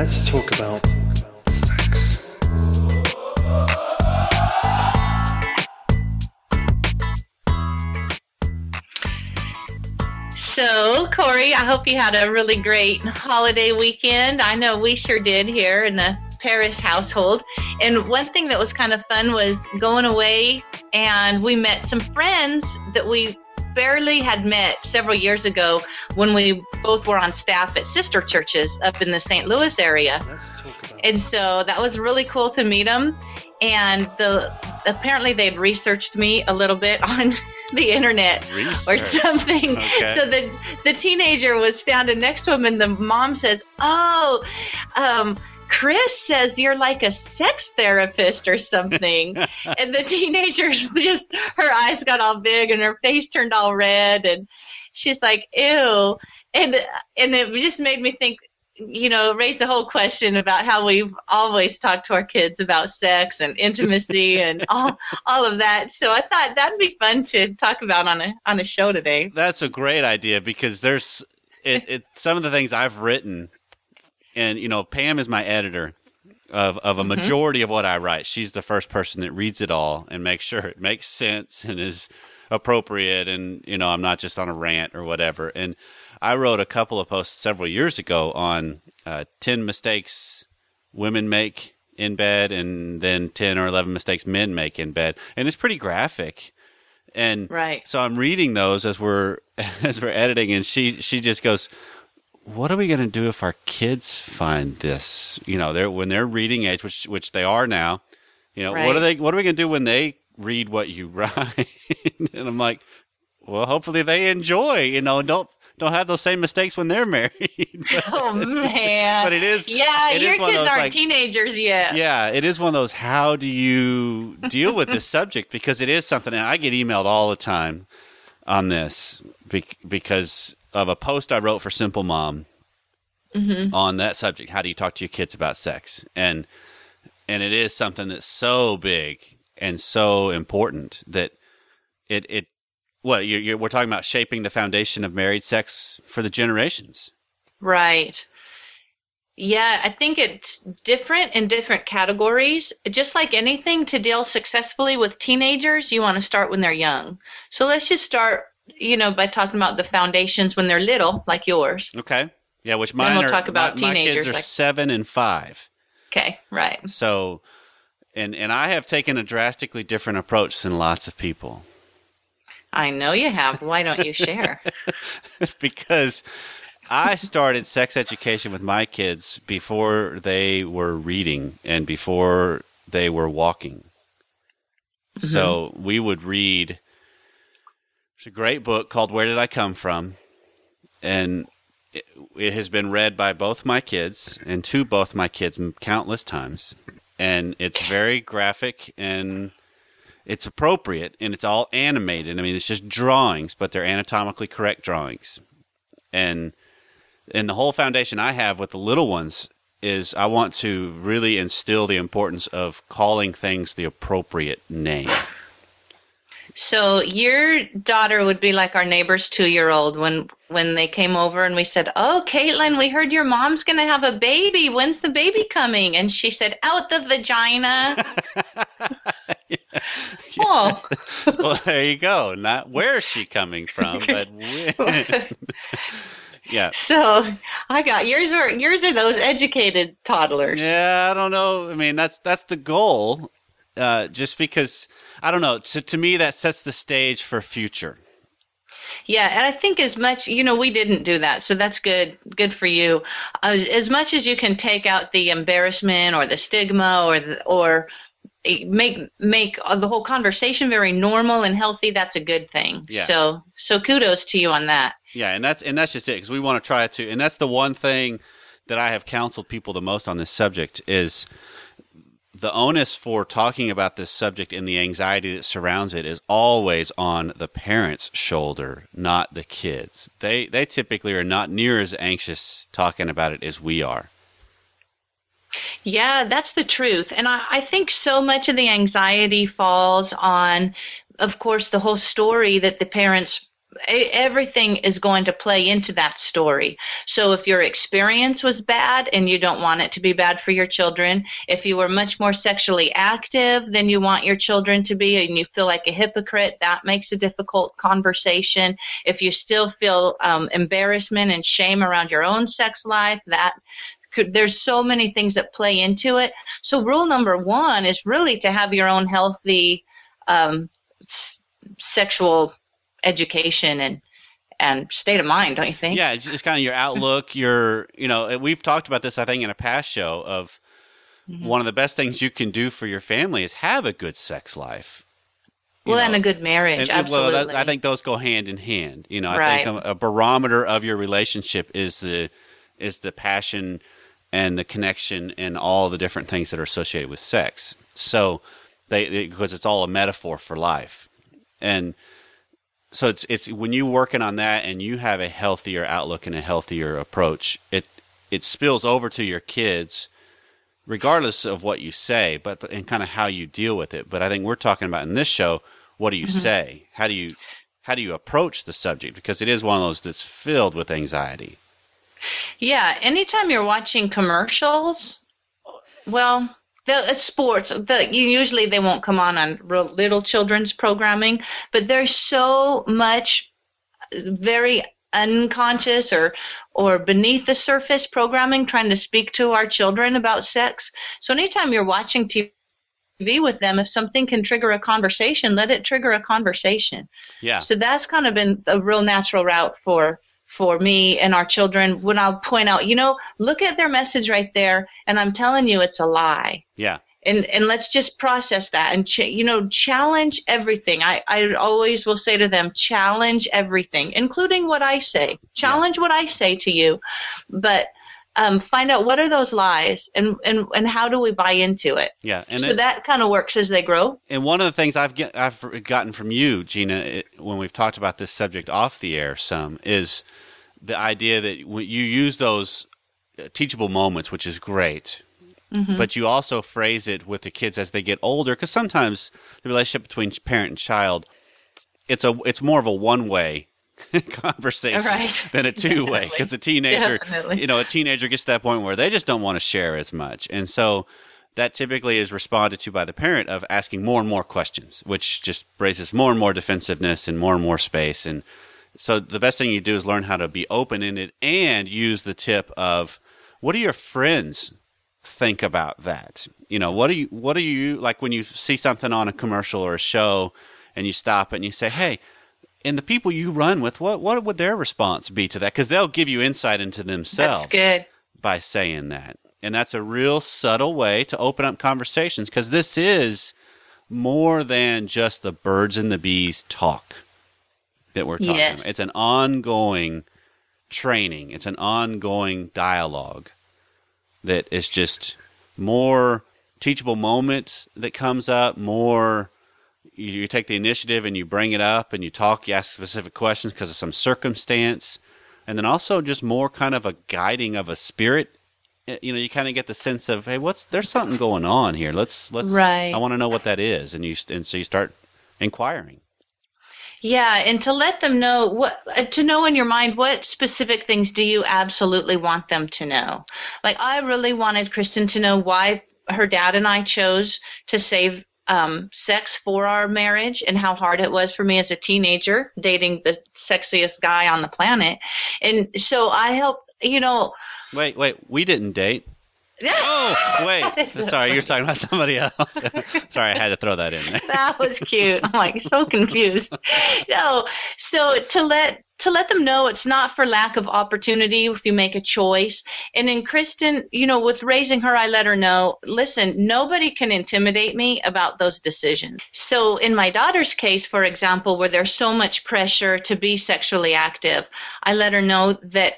Let's talk about sex. So, Corey, I hope you had a really great holiday weekend. I know we sure did here in the Parris household. And one thing that was kind of fun was going away and we met some friends that we barely had met several years ago when we both were on staff at sister churches up in the St. Louis area. Let's talk about And so that was really cool to meet them. And the apparently they'd researched me a little bit on the internet or something. Okay. So the the teenager was standing next to him, and the mom says, "Oh, um." Chris says you're like a sex therapist or something. and the teenager just, her eyes got all big and her face turned all red. And she's like, ew. And, and it just made me think, you know, raised the whole question about how we've always talked to our kids about sex and intimacy and all, all of that. So I thought that'd be fun to talk about on a, on a show today. That's a great idea because there's it, it some of the things I've written, and you know, Pam is my editor of of a majority of what I write. She's the first person that reads it all and makes sure it makes sense and is appropriate, and you know, I'm not just on a rant or whatever. And I wrote a couple of posts several years ago on uh, ten mistakes women make in bed, and then ten or eleven mistakes men make in bed, and it's pretty graphic. And Right. so I'm reading those as we're as we're editing, and she she just goes, "What are we going to do if our kids find this? You know, they're when they're reading age, which which they are now. You know, what are they? What are we going to do when they read what you write?" and I'm like, "Well, hopefully they enjoy. You know, don't don't have those same mistakes when they're married." Oh man. But it is- Yeah, it your is kids those, aren't like- teenagers yet. yeah, it is one of those. How do you deal with this subject? Because it is something, and I get emailed all the time on this bec- because of a post I wrote for Simple Mom mm-hmm. on that subject. How do you talk to your kids about sex? And and it is something that's so big and so important that it it well you're, you're, we're talking about shaping the foundation of married sex for the generations. Right. Yeah, I think it's different in different categories. Just like anything, to deal successfully with teenagers, you want to start when they're young. So let's just start, you know, by talking about the foundations when they're little, like yours. Okay. Yeah, which mine we'll are talk about my, my kids teenagers, are like- seven and five. Okay, right. So, and and I have taken a drastically different approach than lots of people I know you have. Why don't you share? because I started sex education with my kids before they were reading and before they were walking. Mm-hmm. So we would read. There's a great book called "Where Did I Come From," and it, it has been read by both my kids and to both my kids countless times. And it's very graphic and it's appropriate and it's all animated. I mean, it's just drawings, but they're anatomically correct drawings. And and the whole foundation I have with the little ones is I want to really instill the importance of calling things the appropriate name. So your daughter would be like our neighbor's two-year-old when when they came over and we said, "Oh, Caitlin, we heard your mom's going to have a baby. When's the baby coming?" And she said, "Out the vagina." Oh, well, there you go. Not where is she coming from, but when. yeah. so I got yours are yours are those educated toddlers. Yeah, I don't know. I mean, that's that's the goal. Uh, just because I don't know. To to me, that sets the stage for future. Yeah, and I think as much, you know, we didn't do that, so that's good. Good for you. As, as much as you can take out the embarrassment or the stigma or the, or make make the whole conversation very normal and healthy, that's a good thing. Yeah. So so kudos to you on that. Yeah, and that's and that's just it because we want to try to, and that's the one thing that I have counseled people the most on this subject is the onus for talking about this subject and the anxiety that surrounds it is always on the parents' shoulder, not the kids. They they typically are not near as anxious talking about it as we are. Yeah, that's the truth. And I, I think so much of the anxiety falls on, of course, the whole story that the parents everything is going to play into that story. So if your experience was bad and you don't want it to be bad for your children, if you were much more sexually active than you want your children to be and you feel like a hypocrite, that makes a difficult conversation. If you still feel um, embarrassment and shame around your own sex life, that could, there's so many things that play into it. So rule number one is really to have your own healthy um, s- sexual education and and state of mind, don't you think? Yeah, it's, it's kind of your outlook. Your, you know, we've talked about this, I think, in a past show. Of Mm-hmm. one of the best things you can do for your family is have a good sex life. Well, know, and a good marriage, and- absolutely. Well, that, I think those go hand in hand. You know, I think a, a barometer of your relationship is the is the passion and the connection and all the different things that are associated with sex. So they, they because it's all a metaphor for life, and so it's it's when you're working on that and you have a healthier outlook and a healthier approach, it it spills over to your kids regardless of what you say, but, but and kind of how you deal with it. But I think we're talking about in this show, what do you mm-hmm. say? How do you how do you approach the subject? Because it is one of those that's filled with anxiety. Yeah, anytime you're watching commercials, well, the uh, sports, the usually they won't come on on real little children's programming, but there's so much very unconscious or or beneath the surface programming trying to speak to our children about sex. So anytime you're watching TV with them, if something can trigger a conversation, let it trigger a conversation. Yeah. So that's kind of been a real natural route for for me and our children when I'll point out, you know, look at their message right there and I'm telling you it's a lie. Yeah. And and let's just process that and ch- you know, challenge everything. I I always will say to them, challenge everything, including what I say. Challenge what I say to you. But um, find out what are those lies and, and, and how do we buy into it. Yeah. And so it- that kind of works as they grow. And one of the things I've get, I've gotten from you, Gina, it, when we've talked about this subject off the air, some is the idea that when you use those uh, teachable moments, which is great, but you also phrase it with the kids as they get older, because sometimes the relationship between parent and child, it's a it's more of a one way conversation Right. than a two way, because a teenager, Definitely. you know, a teenager gets to that point where they just don't want to share as much, and so that typically is responded to by the parent of asking more and more questions, which just raises more and more defensiveness and more and more space. And so the best thing you do is learn how to be open in it and use the tip of what do your friends think about that? You know, what do you what do you like when you see something on a commercial or a show and you stop it and you say, "Hey, and the people you run with, what what would their response be to that?" Because they'll give you insight into themselves That's good. by saying that. And that's a real subtle way to open up conversations because this is more than just the birds and the bees talk that we're talking Yes. about. It's an ongoing training, it's an ongoing dialogue that is just more teachable moment that comes up, more you, take the initiative and you bring it up and you talk, you ask specific questions because of some circumstance, and then also just more kind of a guiding of a spirit. You know, you kind of get the sense of, hey, what's there's something going on here. Let's let's. Right. I want to know what that is, and you and so you start inquiring. Yeah, and to let them know what uh, to know in your mind what specific things do you absolutely want them to know. Like I really wanted Kristen to know why her dad and I chose to save um, sex for our marriage and how hard it was for me as a teenager dating the sexiest guy on the planet. And so I help, you know, Wait, wait, we didn't date. Oh, wait. Sorry, you're talking about somebody else. Sorry, I had to throw that in there. that was cute. I'm like so confused. No, so to let to let them know it's not for lack of opportunity if you make a choice. And in Kristen, you know, with raising her, I let her know, listen, nobody can intimidate me about those decisions. So in my daughter's case, for example, where there's so much pressure to be sexually active, I let her know that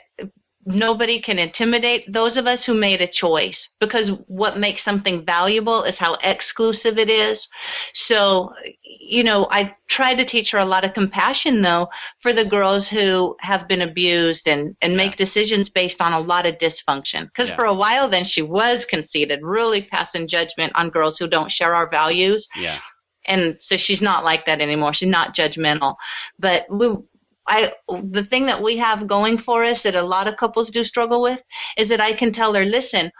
nobody can intimidate those of us who made a choice because what makes something valuable is how exclusive it is. So, you know, I try to teach her a lot of compassion though for the girls who have been abused and, and make decisions based on a lot of dysfunction. Because Yeah. for a while then she was conceited, really passing judgment on girls who don't share our values Yeah. and so she's not like that anymore she's not judgmental but we I the thing that we have going for us that a lot of couples do struggle with is that I can tell her, listen,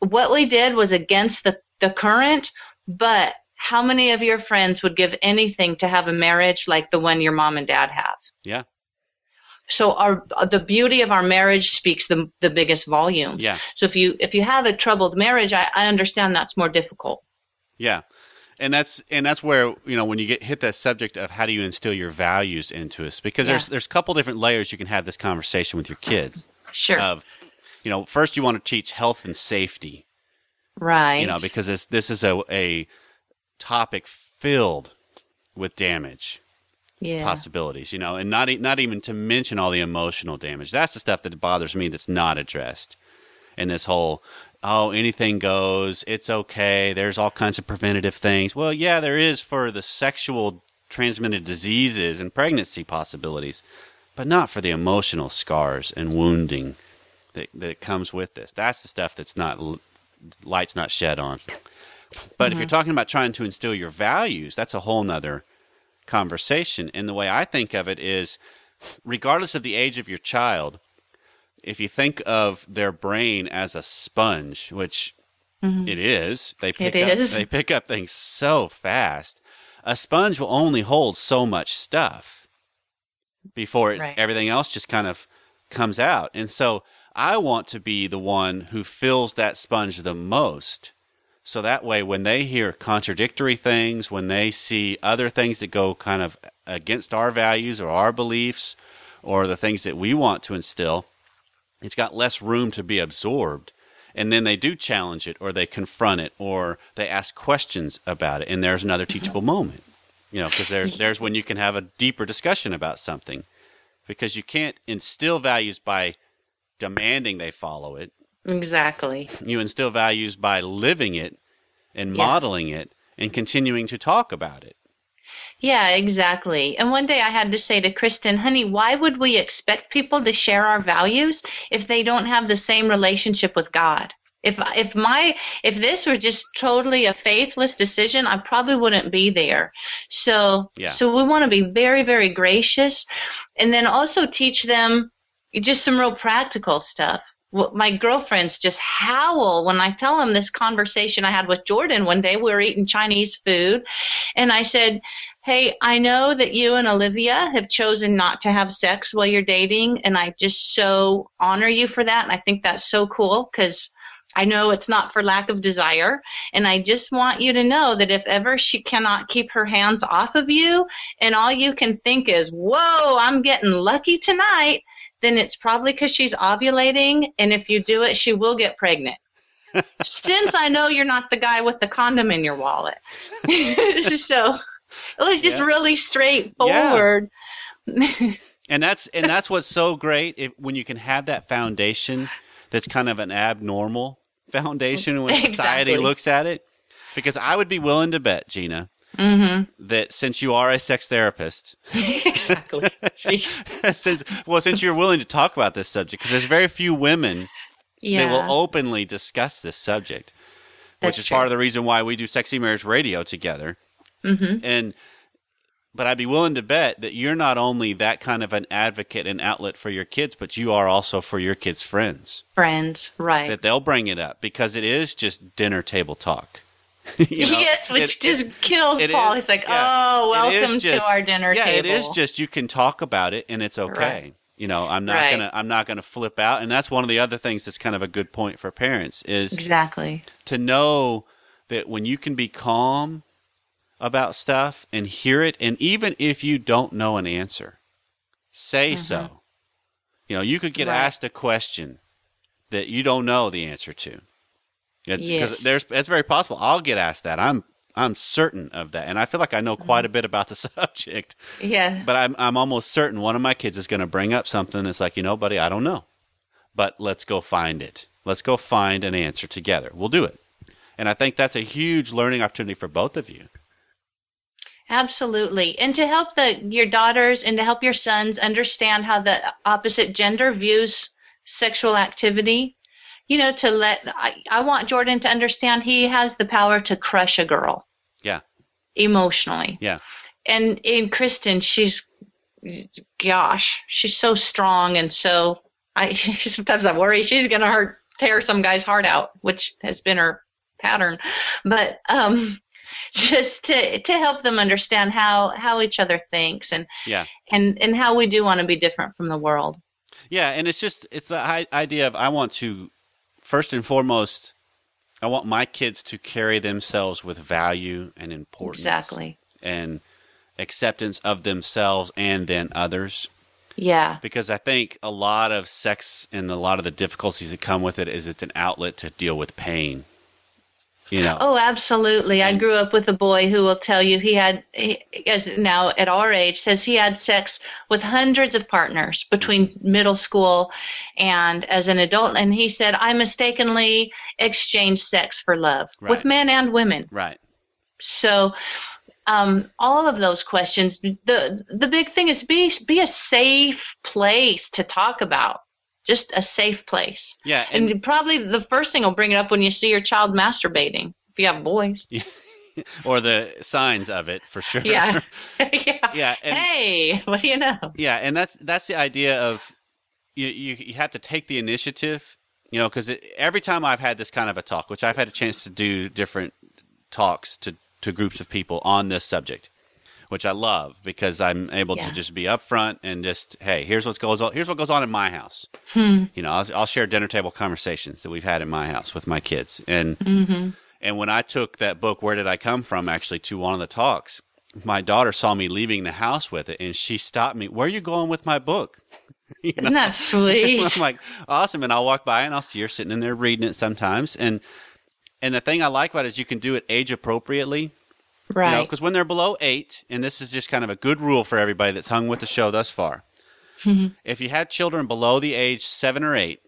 what we did was against the, the current, but how many of your friends would give anything to have a marriage like the one your mom and dad have? Yeah. So our the beauty of our marriage speaks the the biggest volumes. Yeah. So if you if you have a troubled marriage, I, I understand that's more difficult. Yeah. And that's and that's where you know when you get hit that subject of how do you instill your values into us because there's Yeah. there's a couple different layers you can have this conversation with your kids Sure. of you know first you want to teach health and safety right. you know because this this is a a topic filled with damage yeah. possibilities you know and not e- not even to mention all the emotional damage that's the stuff that bothers me that's not addressed in this whole oh anything goes. It's okay. There's all kinds of preventative things. Well yeah there is for the sexual transmitted diseases and pregnancy possibilities but not for the emotional scars and wounding that, that comes with this. That's the stuff that's not lights not shed on. But if you're mm-hmm. talking about trying to instill your values that's a whole nother conversation. And the way I think of it is, regardless of the age of your child, if you think of their brain as a sponge, which mm-hmm. it is, they pick It up is. they pick up things so fast. A sponge will only hold so much stuff before it, Right. everything else just kind of comes out. And so I want to be the one who fills that sponge the most. So that way, when they hear contradictory things, when they see other things that go kind of against our values or our beliefs or the things that we want to instill, it's got less room to be absorbed. And then they do challenge it or they confront it or they ask questions about it. And there's another mm-hmm. teachable moment, you know, because there's, mm-hmm. there's when you can have a deeper discussion about something because you can't instill values by demanding they follow it Exactly. you instill values by living it and Yeah. modeling it and continuing to talk about it. Yeah, exactly. And one day I had to say to Kristen, honey, why would we expect people to share our values if they don't have the same relationship with God? If if my if this were just totally a faithless decision, I probably wouldn't be there. So Yeah. so we want to be very very gracious and then also teach them just some real practical stuff. My girlfriends just howl when I tell them this conversation I had with Jordan one day. We were eating Chinese food, and I said, Hey, I know that you and Olivia have chosen not to have sex while you're dating, and I just so honor you for that. And I think that's so cool because I know it's not for lack of desire. And I just want you to know that if ever she cannot keep her hands off of you, and all you can think is, Whoa, I'm getting lucky tonight, then it's probably because she's ovulating. And if you do it, she will get pregnant. Since I know you're not the guy with the condom in your wallet. so it was just Yeah. really straightforward. And that's and that's what's so great if, when you can have that foundation that's kind of an abnormal foundation when society looks at it. Because I would be willing to bet, Gina, Mm-hmm. that since you are a sex therapist, exactly. since well, since you're willing to talk about this subject, because there's very few women yeah. that will openly discuss this subject, which That's is part of the reason why we do Sexy Marriage Radio together. Hmm And but I'd be willing to bet that you're not only that kind of an advocate and outlet for your kids, but you are also for your kids' friends. Friends, right. That they'll bring it up because it is just dinner table talk. You know? yes, which It- just kills it Paul. is- He's like, yeah. oh, welcome just- to our dinner yeah, table. it is just you can talk about it and it's okay. Right. You know, I'm not Right. gonna I'm not gonna flip out, and that's one of the other things that's kind of a good point for parents is Exactly. to know that when you can be calm about stuff and hear it, and even if you don't know an answer, say so. You know, you could get Mm-hmm. Right. asked a question that you don't know the answer to. It's because Yes. there's it's very possible I'll get asked that. I'm I'm certain of that, and I feel like I know Mm-hmm. quite a bit about the subject. Yeah. But I'm I'm almost certain one of my kids is going to bring up something that's like, you know, buddy, I don't know, but let's go find it. Let's go find an answer together. We'll do it. And I think that's a huge learning opportunity for both of you. Absolutely. And to help the your daughters and to help your sons understand how the opposite gender views sexual activity, you know, to let I, I want Jordan to understand he has the power to crush a girl Yeah. emotionally. Yeah. And in Kristen, she's gosh, she's so strong and so I sometimes I worry she's gonna hurt tear some guy's heart out, which has been her pattern. But um just to to help them understand how how each other thinks and Yeah. and and how we do want to be different from the world. Yeah, and it's just it's the idea of I want to first and foremost I want my kids to carry themselves with value and importance Exactly. and acceptance of themselves and then others Yeah. because I think a lot of sex and a lot of the difficulties that come with it is it's an outlet to deal with pain. You know. Oh, absolutely. I grew up with a boy who will tell you he had, he, as now at our age, says he had sex with hundreds of partners between middle school and as an adult. And he said, I mistakenly exchanged sex for love with men and women. Right. So, um, all of those questions, the, the big thing is be, be a safe place to talk about. Just a safe place. Yeah, and, And probably the first thing will bring it up when you see your child masturbating, if you have boys. or the signs of it for sure. Yeah. yeah. Yeah, and- hey, what do you know? Yeah, and that's that's the idea of you you, you have to take the initiative, you know, because every time I've had this kind of a talk, which I've had a chance to do different talks to to groups of people on this subject, which I love because I'm able Yeah. to just be upfront and just hey, here's what goes on. Here's what goes on in my house. Hmm. You know, I'll, I'll share dinner table conversations that we've had in my house with my kids, and Mm-hmm. and when I took that book, Where Did I Come From, actually to one of the talks, my daughter saw me leaving the house with it, and she stopped me. Where are you going with my book? You know? Isn't that sweet? I'm like, awesome. And I'll walk by and I'll see her sitting in there reading it sometimes. And and the thing I like about it is you can do it age appropriately. Right. Because when they're below eight, and this is just kind of a good rule for everybody that's hung with the show thus far. If you had children below the age seven or eight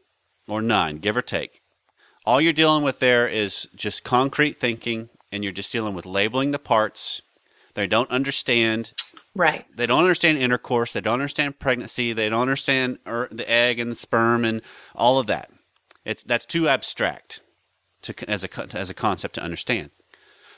or nine, give or take, all you're dealing with there is just concrete thinking, and you're just dealing with labeling the parts. They don't understand right. they don't understand intercourse. They don't understand pregnancy. They don't understand er, the egg and the sperm and all of that. It's that's too abstract to as a as a concept to understand.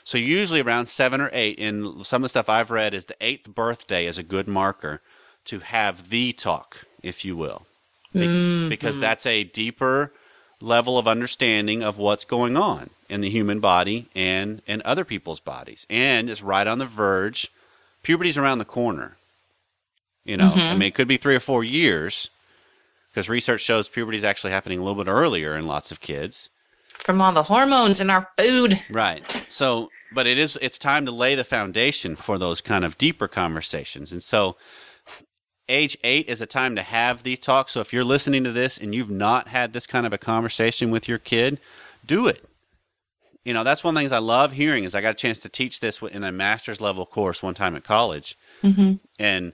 So usually around seven or eight, in some of the stuff I've read, is the eighth birthday is a good marker to have the talk, if you will, Be- mm-hmm. because that's a deeper level of understanding of what's going on in the human body and in other people's bodies, and it's right on the verge puberty's around the corner. You know, I mm-hmm. mean, it could be three or four years because research shows puberty is actually happening a little bit earlier in lots of kids. From all the hormones in our food. Right. So, but it is, it's time to lay the foundation for those kind of deeper conversations. And so, age eight is a time to have the talk. So, if you're listening to this and you've not had this kind of a conversation with your kid, do it. You know, that's one of the things I love hearing is I got a chance to teach this in a master's level course one time at college. Mm-hmm. and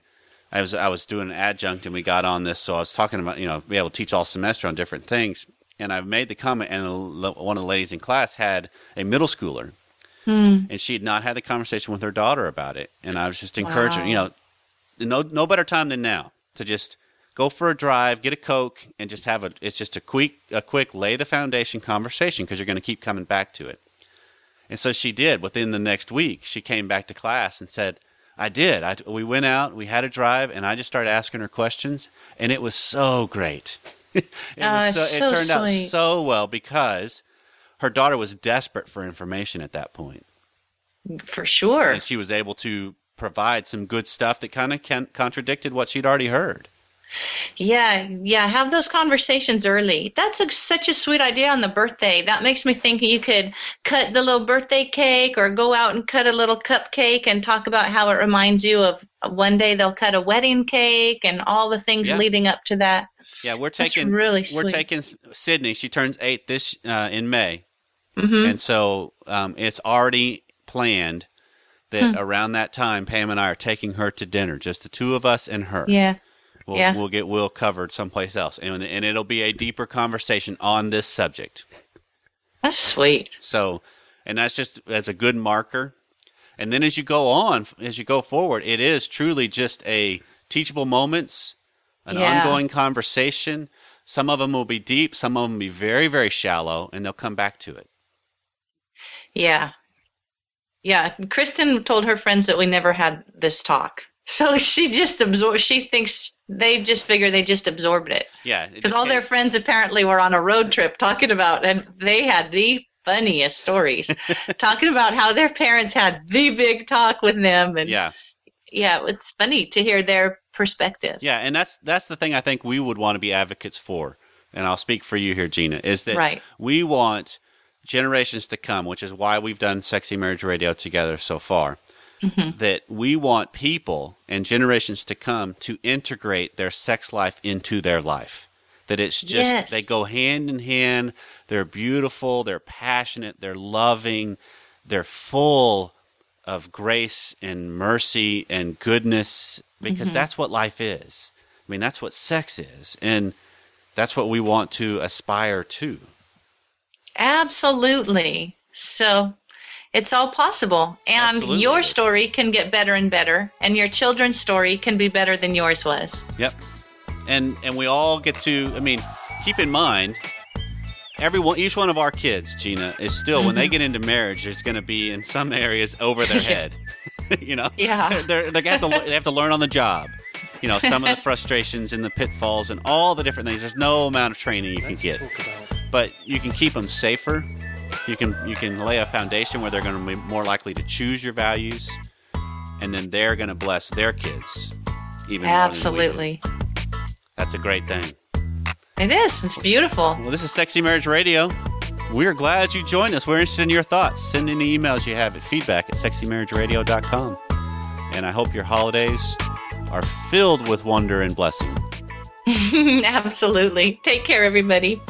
I was I was doing an adjunct and we got on this, so I was talking about you know be able to teach all semester on different things, and I made the comment, and one of the ladies in class had a middle schooler, Hmm. and she had not had the conversation with her daughter about it, and I was just encouraging, her, you know, no no better time than now to just go for a drive, get a coke, and just have a it's just a quick a quick lay the foundation conversation because you're going to keep coming back to it. And so she did. Within the next week, she came back to class and said, I did. I, we went out, we had a drive, and I just started asking her questions, and it was so great. it, was uh, so, it's it so turned out so well because her daughter was desperate for information at that point, For sure. and she was able to provide some good stuff that kind of can, contradicted what she'd already heard. Yeah, yeah. Have those conversations early. That's a, such a sweet idea on the birthday. That makes me think you could cut the little birthday cake or go out and cut a little cupcake and talk about how it reminds you of one day they'll cut a wedding cake and all the things Yeah. leading up to that. Yeah, we're That's taking really we're taking Sydney. She turns eight this uh, in May, hmm and so um, it's already planned that around that time, Pam and I are taking her to dinner, just the two of us and her. Yeah. We'll, yeah. we'll get Will covered someplace else, and and it'll be a deeper conversation on this subject. That's sweet. So, and that's just as a good marker. And then as you go on, as you go forward, it is truly just a teachable moments, an Yeah. ongoing conversation. Some of them will be deep, some of them will be very, very shallow, and they'll come back to it. Yeah. Yeah. Kristen told her friends that we never had this talk. So she just absorbed. She thinks they just figure they just absorbed it Yeah, because all their friends apparently were on a road trip talking about, and they had the funniest stories, talking about how their parents had the big talk with them, and yeah, yeah, it's funny to hear their perspective. yeah, and that's that's the thing I think we would want to be advocates for, and I'll speak for you here, Gina, is that Right. we want generations to come, which is why we've done Sexy Marriage Radio together so far. Mm-hmm. That we want people and generations to come to integrate their sex life into their life. That it's just Yes. they go hand in hand. They're beautiful. They're passionate. They're loving. They're full of grace and mercy and goodness because that's what life is. I mean, that's what sex is. And that's what we want to aspire to. Absolutely. So it's all possible. And Absolutely your story can get better and better, and your children's story can be better than yours was. Yep. And and we all get to I mean, keep in mind everyone each one of our kids, Gina, is still when they mm-hmm. get into marriage, there's going to be in some areas over their head. you know? Yeah. They're they're have to they have to learn on the job. You know, some of the frustrations and the pitfalls and all the different things. There's no amount of training you can Let's get. Talk about but you can keep them safer. You can you can lay a foundation where they're going to be more likely to choose your values, and then they're going to bless their kids even more than we do. Absolutely. That's a great thing. It is. It's beautiful. Well, this is Sexy Marriage Radio. We're glad you joined us. We're interested in your thoughts. Send any emails you have at feedback at sexymarriageradio.com. And I hope your holidays are filled with wonder and blessing. Absolutely. Take care, everybody.